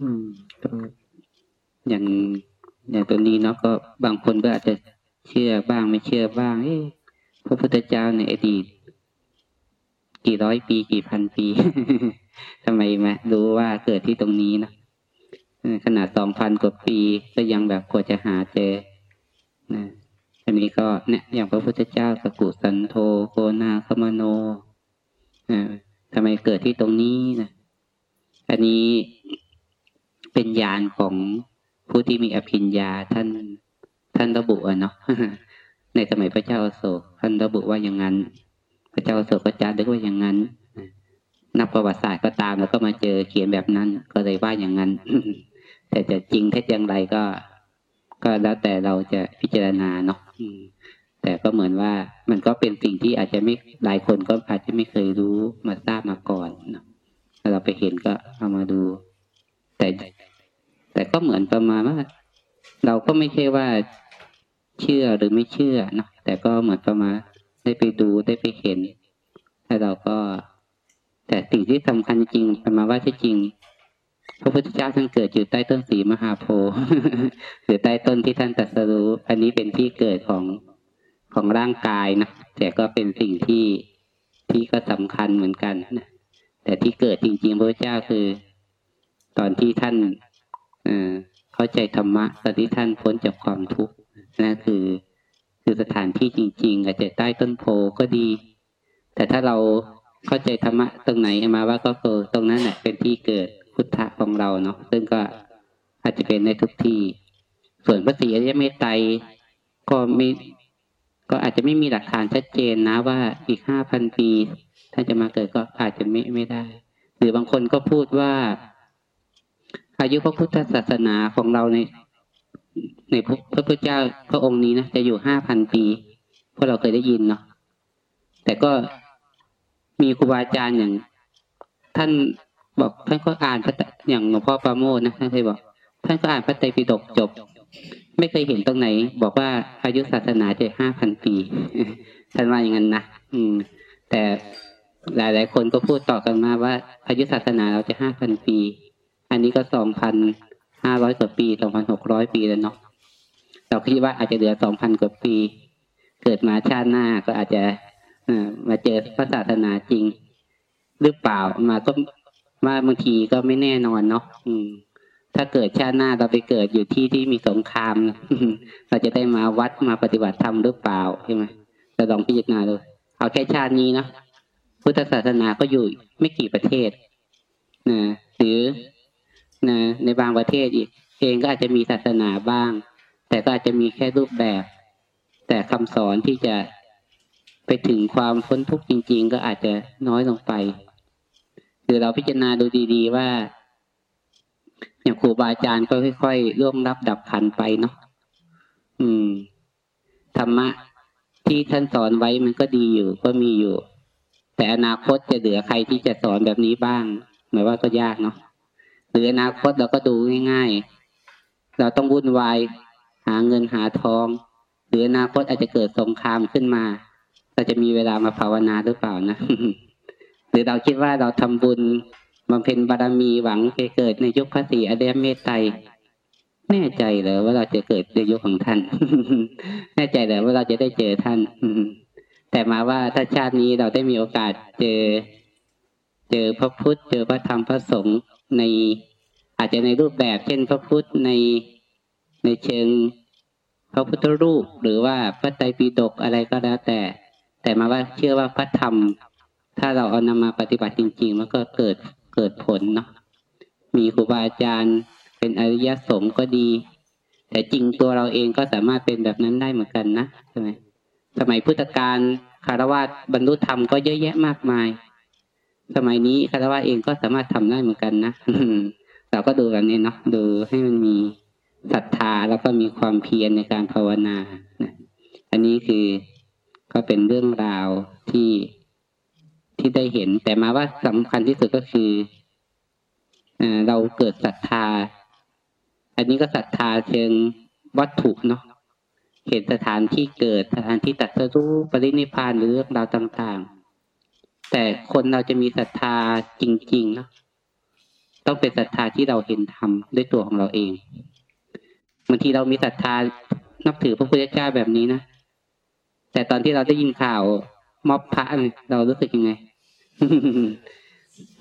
อืมก็อย่างอย่างตัวนี้เนาะก็บางคนก็อาจจะเชื่อบ้างไม่เชื่อบ้าง เอ๊ะพระพุทธเจ้าในอดีต กี่ร้อยปีกี่พันปีทำไมมารู้ว่าเกิดที่ตรงนี้นะขนาดสองพันกว่าปีก็ยังแบบกว่าจะหาเจอนะอันนี้ก็เนี่ยอย่างพระพุทธเจ้าสกุสันโธโกนาคมโนทำไมเกิดที่ตรงนี้นะอันนี้ เป็นญาณของผู้ที่มีอภิญญาท่านท่านระบุอะเนาะในสมัยพระเจ้าโศกท่านระบุว่าอย่างนั้น พระเจ้าโศกพระจาได้ว่าอย่างนั้นนักประวัติศาสตร์ก็ตามแล้วก็มาเจอเขียนแบบนั้น ก็เลยว่าอย่างนั้น แต่จะจริงแท้อย่างไรก็ ก็แล้วแต่เราจะพิจารณาเนาะแต่ก็เหมือนว่ามันก็เป็นสิ่งที่อาจจะไม่หลายคนก็อาจจะไม่เคยรู้มาทราบมาก่อนเนาะเราไปเห็นก็เอามาดู แต่แต่ก็เหมือนประมาณว่า เราก็ไม่ใช่ว่าเชื่อหรือไม่เชื่อนะแต่ก็เหมือนประมาณได้ไปดูได้ไปเห็นแล้วเราก็ แต่สิ่งที่สำคัญจริงประมาณว่าที่จริง พระพุทธเจ้าท่านเกิดอยู่ใต้ต้นสีมหาโพธิ์หรือใต้ต้นที่ท่านตรัสรู้ อันนี้เป็นที่เกิดของของร่างกายนะแต่ก็เป็นสิ่งที่ที่ก็สำคัญเหมือนกันนะแต่ที่เกิดจริงๆพระพุทธเจ้าคือ ตอนที่ท่านเข้าใจธรรมะ ตอนที่ท่านพ้นจากความทุกข์นั่นคือ คือสถานที่จริง ๆ อาจจะใต้ต้นโพก็ดี แต่ถ้าเราเข้าใจธรรมะตรงไหนมาว่าก็คือตรงนั้นแหละเป็นที่เกิดพุทธะของเราเนาะซึ่งก็อาจจะเป็นในทุกที่ ส่วนพระศรีอริยเมตไตรก็มีก็อาจจะไม่มีหลักฐานชัดเจนนะว่าอีกห้าพันปี ถ้าจะมาเกิดก็อาจจะไม่ไม่ได้ หรือบางคนก็พูดว่า อายุพระพุทธศาสนาของเราใน ในพระพุทธเจ้าพระองค์นี้นะจะอยู่ห้าพันปีพวกเราเคยได้ยินเนาะแต่ก็มีครูบาอาจารย์อย่าง ท่านบอกท่านก็อ่านพระอย่างหลวงพ่อปราโมทนะท่านเคยบอก ท่านก็อ่านพระไตรปิฎกจบ ไม่เคยเห็นตรงไหน บอกว่าอายุศาสนาจะห้าพันปีท่านว่าอย่างนั้นนะอืม แต่หลายหลายคนก็พูดต่อกันมาว่าอายุศาสนาเราจะห้าพันปี อันนี้ก็สองพันห้าร้อยกว่าปีสองพันหกร้อยปีแล้วเนาะเราคิดว่าอาจจะเหลือสองพันกว่าปี เกิดมาชาติหน้าก็อาจจะมาเจอพระศาสนาจริง หรือเปล่ามาก็ว่าบางทีก็ไม่แน่นอนเนาะอืม ถ้าเกิดชาติหน้าเราไปเกิดอยู่ที่ที่มีสงคราม เราจะได้มาวัดมาปฏิบัติธรรมหรือเปล่าใช่ไหมจะลองพิจารณาดูเอาแค่ชาตินี้เนาะพุทธศาสนาก็อยู่ไม่กี่ประเทศนะหรือ นะในบางประเทศอีก เองก็อาจจะมีศาสนาบ้าง แต่ก็อาจจะมีแค่รูปแบบ แต่คำสอนที่จะไปถึงความพ้นทุกข์จริง ๆ ก็อาจจะน้อยลงไปคือเราพิจารณาดูดีๆว่าอย่างครูบาอาจารย์ก็ค่อยๆร่วงรับดับขันไปเนาะอืมธรรมะที่ท่านสอนไว้มันก็ดีอยู่ ก็มีอยู่ แต่อนาคตจะเหลือใครที่จะสอนแบบนี้บ้างหมายว่าก็ยากเนาะ หรืออนาคตเราก็ดูง่ายๆ เราต้องวุ่นวายหาเงินหาทอง หรืออนาคตอาจจะเกิดสงครามขึ้นมา เราจะมีเวลามาภาวนาหรือเปล่านะ หรือเราคิดว่าเราทำบุญบำเพ็ญบารมีหวังไปเกิดในยุคพระศรีอริยเมตไตรแน่ใจเลยว่าเราจะเกิดในยุคของท่าน แน่ใจเลยว่าเราจะได้เจอท่าน แต่มาว่าถ้าชาตินี้เราได้มีโอกาสเจอ เจอพระพุทธ เจอพระธรรมพระสงฆ์ ในอาจจะในรูปแบบเช่นพระพุทธในในเชิงพระพุทธรูป หรือว่าพระไตรปิฎกอะไรก็แล้วแต่ แต่มาว่าเชื่อว่าพระธรรม ถ้าเราเอานำมาปฏิบัติจริง ๆ มันก็เกิดเกิดผลเนาะมีครูบาอาจารย์เป็นอริยสงฆ์ก็ดี แต่จริงตัวเราเองก็สามารถเป็นแบบนั้นได้เหมือนกันนะใช่ไหมสมัยพุทธกาลคารวะบรรลุธรรมก็เยอะแยะมากมาย สมัยนี้คารวะเองก็สามารถทำได้เหมือนกันนะเราก็ดูแบบนี้เนาะดูให้มันมีศรัทธาแล้วก็มีความเพียรในการภาวนาอันนี้คือก็เป็นเรื่องราวที่ที่ได้เห็น แต่มาว่าสำคัญที่สุดก็คือเราเกิดศรัทธา อันนี้ก็ศรัทธาเชิงวัตถุเนาะเห็นสถานที่เกิดสถานที่ตัดสู้ปรินิพานหรือเรื่องราวต่าง ๆ แต่คนเราจะมีศรัทธาจริงๆเนาะต้องเป็นศรัทธาที่เราเห็นธรรมด้วยตัวของเราเองบางทีเรามีศรัทธานับถือพระพุทธเจ้าแบบนี้นะแต่ตอนที่เราได้ยินข่าวม็อบพระเรารู้สึกยังไง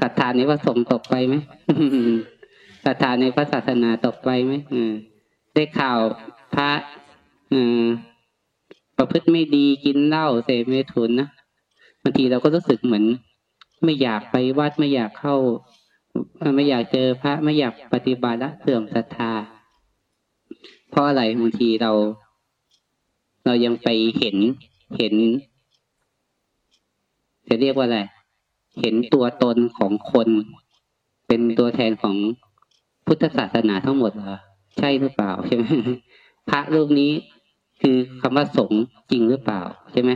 ศรัทธาในพระสงฆ์ตกไปไหมศรัทธาในพระศาสนาตกไปไหมได้ข่าวพระประพฤติไม่ดีกินเหล้าเสพเมถุนนะ บางทีเราก็รู้สึกเหมือน ไม่อยากไปวัดไม่อยากเข้า ไม่อยากเจอพระไม่อยากปฏิบัติละเสื่อมศรัทธา เพราะอะไรบางทีเรา เรายังไปเห็นเห็น จะเรียกว่าอะไรเห็นตัวตนของคน เป็นตัวแทนของพุทธศาสนาทั้งหมดเหรอใช่หรือเปล่าใช่ไหมพระรูปนี้คือคำว่าสงฆ์จริงหรือเปล่าใช่ไหม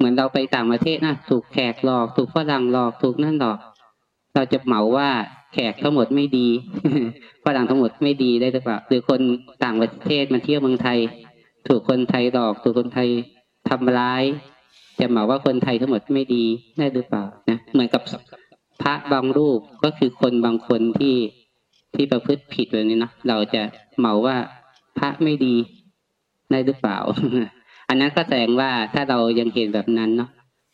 เหมือนเราไปต่างประเทศนะถูกแขกหลอก ถูกฝรั่งหลอกถูกนั่นหลอก เราจะเหมาว่าแขกทั้งหมดไม่ดีฝรั่งทั้งหมดไม่ดีได้หรือเปล่าหรือคนต่างประเทศมาเที่ยวเมืองไทย ถูกคนไทยหลอก ถูกคนไทยทำร้าย จะเหมาว่าคนไทยทั้งหมดไม่ดีได้หรือเปล่านะเหมือนกับพระบางรูปก็คือคนบางคนที่ที่ประพฤติผิดแบบนี้นะเราจะเหมาว่าพระไม่ดีได้หรือเปล่า อันนั้นก็แสดงว่าถ้าเรายังเห็นแบบนั้นเนาะ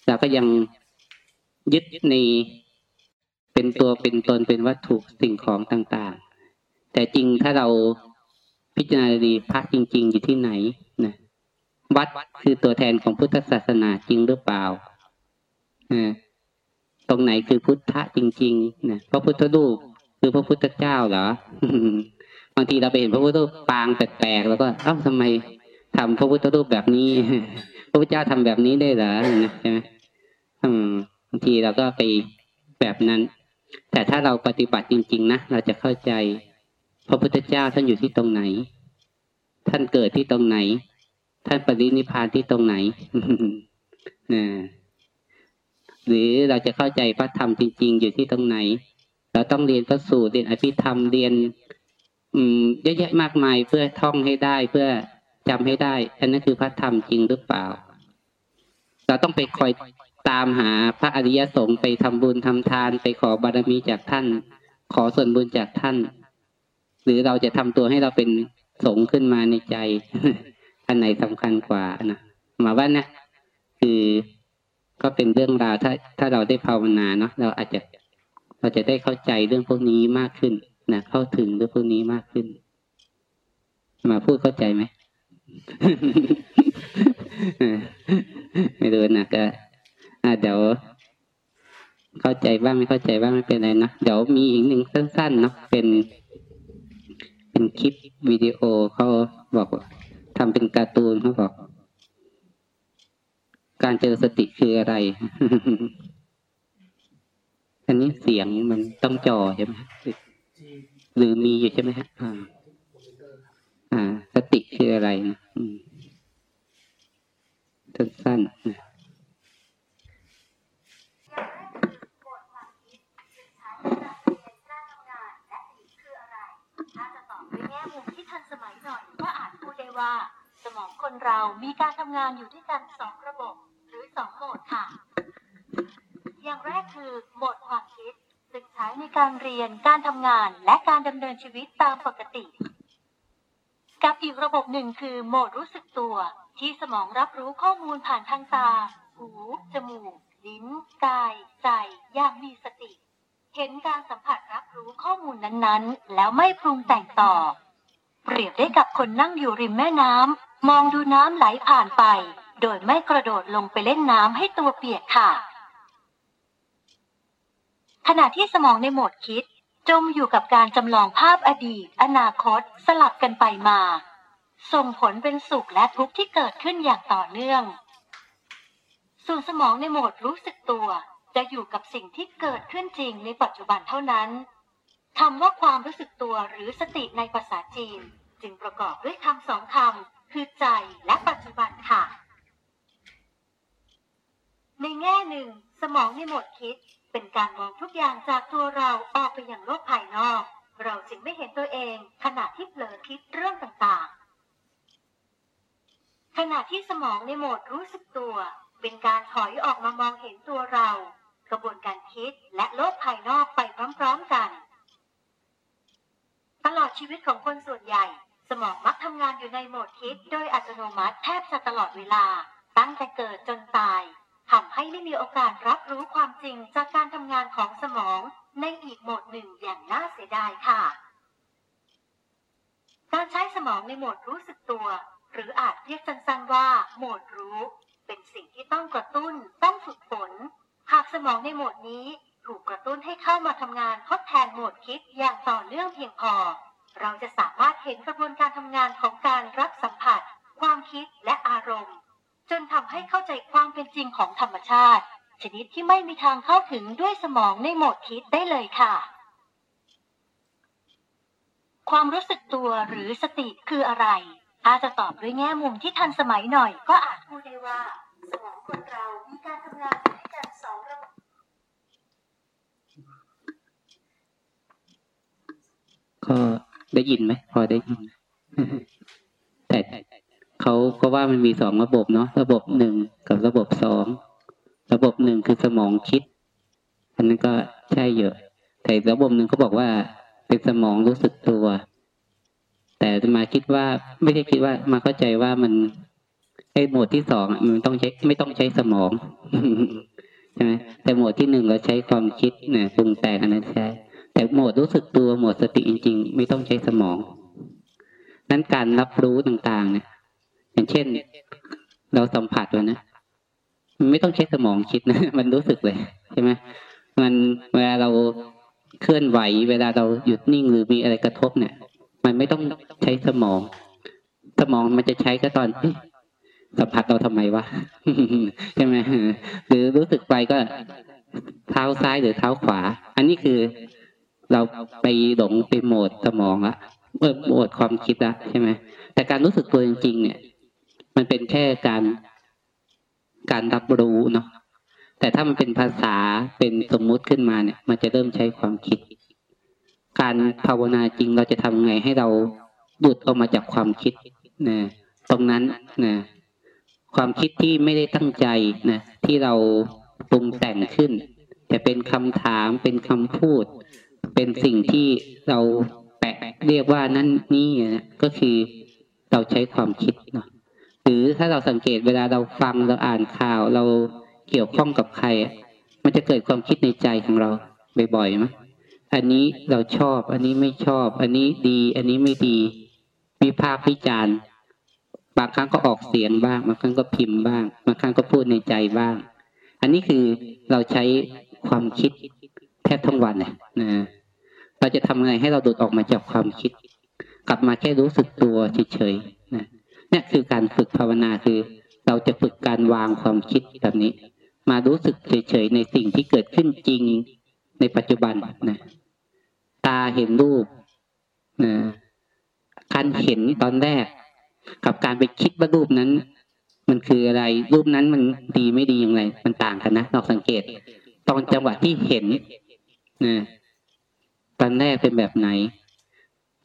เราก็ยังยึดในเป็นตัวเป็นตนเป็นวัตถุสิ่งของต่าง ๆ แต่จริงถ้าเราพิจารณาดีพระจริง ๆ อยู่ที่ไหนนะวัดคือตัวแทนของพุทธศาสนาจริงหรือเปล่าตรงไหนคือพุทธะจริงๆนะพระพุทธรูปคือพระพุทธเจ้าเหรอบางทีเราไปเห็นพระพุทธรูปปางแปลกๆแล้วก็เอ้าทำไม ทำพระพุทธรูปแบบนี้ พระพุทธเจ้าทำแบบนี้ได้เหรอใช่ไหมบางทีเราก็ไปแบบนั้น แต่ถ้าเราปฏิบัติจริง ๆ นะเราจะเข้าใจ พระพุทธเจ้าท่านอยู่ที่ตรงไหน ท่านเกิดที่ตรงไหน ท่านปรินิพานที่ตรงไหนนะหรือเราจะเข้าใจพระธรรมจริง ๆ อยู่ที่ตรงไหน เราต้องเรียนพระสูตรเรียนอภิธรรมเรียน อืมเยอะแยะมากมายเพื่อท่องให้ได้เพื่อ จำให้ได้ อันนั้นคือพระธรรมจริงหรือเปล่า เราต้องไปคอยตามหาพระอริยสงฆ์ไปทำบุญทำทาน ไปขอบารมีจากท่าน ขอส่วนบุญจากท่าน หรือเราจะทำตัวให้เราเป็นสงฆ์ขึ้นมาในใจ อันไหนสำคัญกว่านะหมายว่าเนี่ยคือก็เป็นเรื่องราวถ้าถ้าเราได้ภาวนาเนาะเราอาจจะเราจะได้เข้าใจเรื่องพวกนี้มากขึ้นนะเข้าถึงเรื่องพวกนี้มากขึ้น มาพูดเข้าใจไหม ไม่รู้นะก็เดี๋ยว เข้าใจบ้างไม่เข้าใจบ้างไม่เป็นไรนะเดี๋ยวมีอีกหนึ่งสั้นๆเนาะเป็น เป็นคลิปวิดีโอเขาบอกทำเป็นการ์ตูนเขาบอก การเจอสติคืออะไร อันนี้เสียงมันต้องจอใช่ไหมหรือมีอยู่ใช่ไหมฮะ สติคืออะไรนะสั้นๆนะว่าสมองคนเรามีการทำงานอยู่ด้วยกันสองระบบหรือสองโหมดค่ะ อย่างแรกคือโหมดความคิด ซึ่งใช้ในการเรียนการทำงานและการดำเนินชีวิตตามปกติ กับอีกระบบหนึ่งคือโหมดรู้สึกตัว ที่สมองรับรู้ข้อมูลผ่านทางตา หู จมูก ลิ้น กาย ใจ อย่างมีสติ เห็นการสัมผัสรับรู้ข้อมูลนั้นๆ แล้วไม่ปรุงแต่งต่อ เปรียบได้กับคนนั่งอยู่ริมแม่น้ำ มองดูน้ำไหลผ่านไป โดยไม่กระโดดลงไปเล่นน้ำให้ตัวเปียกค่ะ ขณะที่สมองในโหมดคิด จมอยู่กับการจำลองภาพอดีต อนาคต สลับกันไปมา ส่งผลเป็นสุขและทุกข์ที่เกิดขึ้นอย่างต่อเนื่อง ส่วนสมองในโหมดรู้สึกตัว จะอยู่กับสิ่งที่เกิดขึ้นจริงในปัจจุบันเท่านั้นคำว่าความรู้สึกตัวหรือสติในภาษาจีน จึงประกอบด้วยคำสองคำคือใจและปัจจุบันค่ะ ในแง่หนึ่ง สมองในโหมดคิด เป็นการมองทุกอย่างจากตัวเราออกไปอย่างโลกภายนอก เราจึงไม่เห็นตัวเองขณะที่เผลอคิดเรื่องต่างๆ ขณะที่สมองในโหมดรู้สึกตัว เป็นการถอยออกมามองเห็นตัวเรา กระบวนการคิดและโลกภายนอกไปพร้อมๆกัน ตลอดชีวิตของคนส่วนใหญ่ สมองมักทำงานอยู่ในโหมดคิด โดยอัตโนมัติแทบจะตลอดเวลา ตั้งแต่เกิดจนตาย ทำให้ไม่มีโอกาสรับรู้ความจริงจากการทำงานของสมองในอีกโหมดหนึ่งอย่างน่าเสียดายค่ะ การใช้สมองในโหมดรู้สึกตัว หรืออาจเรียกสั้นๆว่า โหมดรู้ เป็นสิ่งที่ต้องกระตุ้น ต้องฝึกฝน หากสมองในโหมดนี้ถูกกระตุ้นให้เข้ามาทำงานทดแทนโหมดคิดอย่างต่อเนื่องเพียงพอ เราจะสามารถเห็นกระบวนการทำงานของการรับสัมผัส ความคิดและอารมณ์ จนทำให้เข้าใจความเป็นจริงของธรรมชาติ ชนิดที่ไม่มีทางเข้าถึงด้วยสมองในโหมดคิดได้เลยค่ะ ความรู้สึกตัวหรือสติคืออะไร ถ้าจะตอบด้วยแง่มุมที่ทันสมัยหน่อยก็อาจพูดได้ว่า สมองคนเรามีการทำงานด้วยกันสองระบบก็ได้ยินไหมพอได้ยินแต่ เขาก็ว่ามันมีสองระบบเนาะระบบหนึ่งกับระบบสองระบบหนึ่งคือสมองคิด อันนั้นก็ใช่เยอะแต่ระบบหนึ่งเขาบอกว่าเป็นสมองรู้สึกตัว แต่มาคิดว่าไม่ได้คิดว่ามาเข้าใจว่ามันไอ้หมวดที่สองมันต้องใช้ไม่ต้องใช้สมองใช่ไหมแต่หมวดที่หนึ่งเราใช้ความคิดเนี่ยปรุงแต่งอันนั้นใช้แต่หมวดรู้สึกตัวหมวดสติจริง ๆ ไม่ต้องใช้สมอง นั้นการรับรู้ต่างๆเนี่ย อย่างเช่น เราสัมผัสเลยนะมันไม่ต้องใช้สมองคิดนะ มันรู้สึกเลยใช่ไหมมันเวลาเราเคลื่อนไหว เวลาเราหยุดนิ่งหรือมีอะไรกระทบเนี่ย มันไม่ต้องใช้สมอง สมองมันจะใช้ก็ตอนสัมผัสเราทำไมวะใช่ไหมหรือรู้สึกไปก็เท้าซ้ายหรือเท้าขวา อันนี้คือเราไปหลงไปโหมดสมองละเออโหมดความคิดละใช่ไหมแต่การรู้สึกตัวจริงๆเนี่ย มันเป็นแค่การการรับรู้เนาะแต่ถ้ามันเป็นภาษาเป็นสมมุติขึ้นมาเนี่ย มันจะเริ่มใช้ความคิด การภาวนาจริงเราจะทำไงให้เราหลุดออกมาจากความคิดนะตรงนั้นนะความคิดที่ไม่ได้ตั้งใจนะที่เราปรุงแต่งขึ้น แต่เป็นคำถามเป็นคำพูด เป็นสิ่งที่เราแปะเรียกว่านั่นนี่นะก็คือเราใช้ความคิดเนาะ หรือถ้าเราสังเกตเวลาเราฟังเราอ่านข่าวเราเกี่ยวข้องกับใครอะมันจะเกิดความคิดในใจของเราบ่อยๆมั้ยอันนี้เราชอบ อันนี้ไม่ชอบ อันนี้ดี อันนี้ไม่ดีวิพากษ์วิจารณ์บางครั้งก็ออกเสียงบ้างบางครั้งก็พิมพ์บ้างบางครั้งก็พูดในใจบ้าง อันนี้คือเราใช้ความคิดแทบทั้งวันเลยนะเราจะทำไงให้เราดูดออกมาจากความคิด กลับมาแค่รู้สึกตัวเฉยๆนะ นี่คือการฝึกภาวนาคือ เราจะฝึกการวางความคิดแบบนี้ มารู้สึกเฉยๆในสิ่งที่เกิดขึ้นจริงในปัจจุบันนะตาเห็นรูปนะการเห็นตอนแรก กับการไปคิดว่ารูปนั้น มันคืออะไร รูปนั้นมันดีไม่ดีอย่างไร มันต่างกันนะเราสังเกต ตอนจังหวะที่เห็นนะตอนแรกเป็นแบบไหน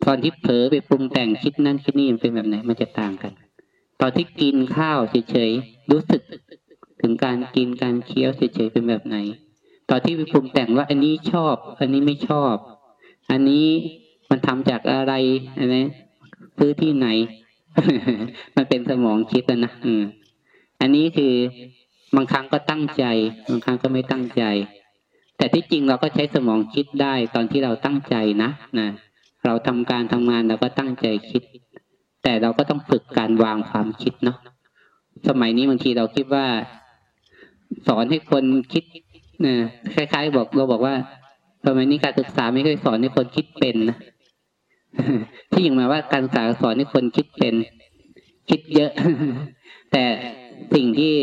ตอนที่เผลอไปปรุงแต่งคิดนั่นคิดนี่มันเป็นแบบไหนมันจะต่างกัน ตอนที่กินข้าวเฉยๆรู้สึกถึงการกินการเคี้ยวเฉยๆเป็นแบบไหน ตอนที่ไปปรุงแต่งว่าอันนี้ชอบ อันนี้ไม่ชอบ อันนี้มันทำจากอะไรอันนี้ซื้อที่ไหน มันเป็นสมองคิดแล้วนะอืมอันนี้คือบางครั้งก็ตั้งใจ บางครั้งก็ไม่ตั้งใจ แต่ที่จริงเราก็ใช้สมองคิดได้ตอนที่เราตั้งใจนะนะ เราทำการทำงานเราก็ตั้งใจคิด แต่เราก็ต้องฝึกการวางความคิดเนาะสมัยนี้บางทีเราคิดว่า สอนให้คนคิดนะคล้ายๆ บอกเราบอกว่าสมัยนี้การศึกษาไม่เคยสอนให้คนคิดเป็นนะที่อย่างมาว่าการศึกษาสอนให้คนคิดเป็น คิดเยอะ แต่สิ่งที่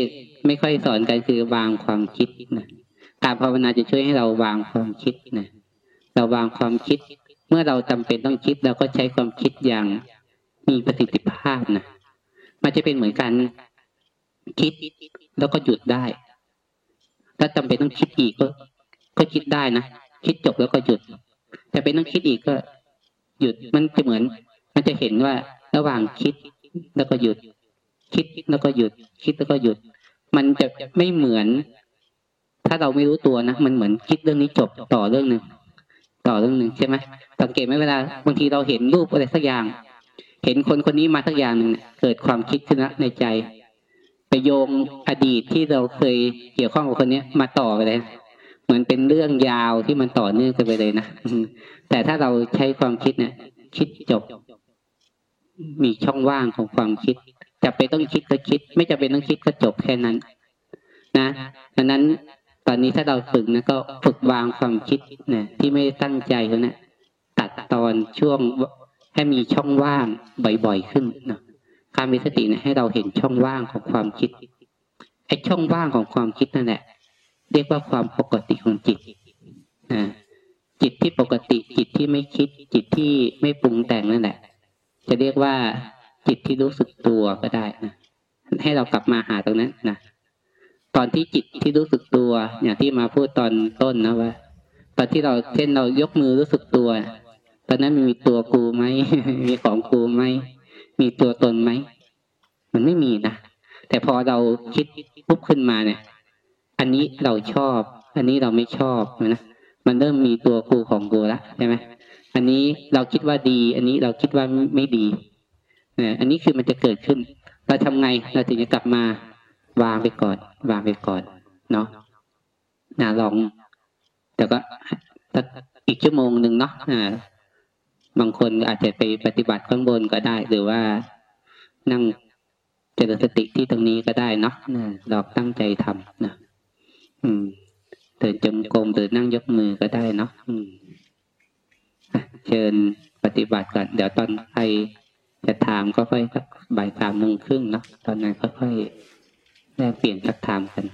ไม่ค่อยสอนกันคือวางความคิดนะการภาวนาจะช่วยให้เราวางความคิดนะเราวางความคิด เมื่อเราจำเป็นต้องคิดเราก็ใช้ความคิดอย่างมีประสิทธิภาพนะมันจะเป็นเหมือนการคิดแล้วก็หยุดได้ ถ้าจำเป็นต้องคิดอีกก็ ก็คิดได้นะคิดจบแล้วก็หยุดจะเป็นต้องคิดอีกก็ หยุดมันจะเหมือน มันจะเห็นว่าระหว่างคิดแล้วก็หยุด คิดแล้วก็หยุด คิดแล้วก็หยุด มันจะไม่เหมือน ถ้าเราไม่รู้ตัวนะมันเหมือนคิดเรื่องนี้จบต่อเรื่องหนึ่ง ต่อเรื่องหนึ่งใช่ไหมสังเกตไหมเวลาบางทีเราเห็นรูปอะไรสักอย่าง เห็นคนคนนี้มาสักอย่างหนึ่งเกิดความคิดขึ้นในใจ ไปโยงอดีตที่เราเคยเกี่ยวข้องกับคนเนี้ยมาต่อไปเลยเหมือนเป็นเรื่องยาวที่มันต่อเนื่องกันไปเลยนะแต่ถ้าเราใช้ความคิดเนี่ย คิดจบ มีช่องว่างของความคิดจะไปนต้องคิดก็คิด ไม่จะเป็นต้องคิดก็จบแค่นั้น นะดังนั้น ตอนนี้ถ้าเราฝึกนะก็ฝึกวางความคิดนะที่ไม่ตั้งใจเขานะตัดตอนช่วงให้มีช่องว่างบ่อยๆขึ้นนะการมีสตินี่ยให้เราเห็นช่องว่างของความคิดไอ้ช่องว่างของความคิดนั่นแหละเรียกว่าความปกติของจิตนะจิตที่ปกติจิตที่ไม่คิด จิตที่ไม่ปรุงแต่งนั่นแหละ จะเรียกว่าจิตที่รู้สึกตัวก็ได้นะให้เรากลับมาหาตรงนั้นนะ ตอนที่จิตที่รู้สึกตัว อย่างที่มาพูดตอนต้นนะว่าตอนที่เราเช่นเรายกมือรู้สึกตัว ตอนนั้นมันมีตัวกูไหมมีของกูไหมมีตัวตนไหมมันไม่มีนะแต่พอเราคิดปุ๊บขึ้นมาเนี่ย อันนี้เราชอบ อันนี้เราไม่ชอบนะมันเริ่มมีตัวกูของกูและใช่ไหมอันนี้เราคิดว่าดี อันนี้เราคิดว่าไม่ดีเนี่ยอันนี้คือมันจะเกิดขึ้น เราทำไงเราถึงจะกลับมา วางไปก่อน วางไปก่อนเนาะนะลอง แต่ก็สักอีกชั่วโมงหนึ่งเนาะอ่าบางคนอาจจะไปปฏิบัติข้างบนก็ได้ หรือว่านั่งเจริญสติที่ตรงนี้ก็ได้เนาะนะเราตั้งใจทำนะอืมเดินจงกรมหรือนั่งยกมือก็ได้เนาะอืมอะเชิญปฏิบัติก่อน เดี๋ยวตอนใครจะถามก็ค่อยสักบ่ายสามโมงครึ่งเนาะตอนนั้นค่อย แลกเปลี่ยนทักทามกัน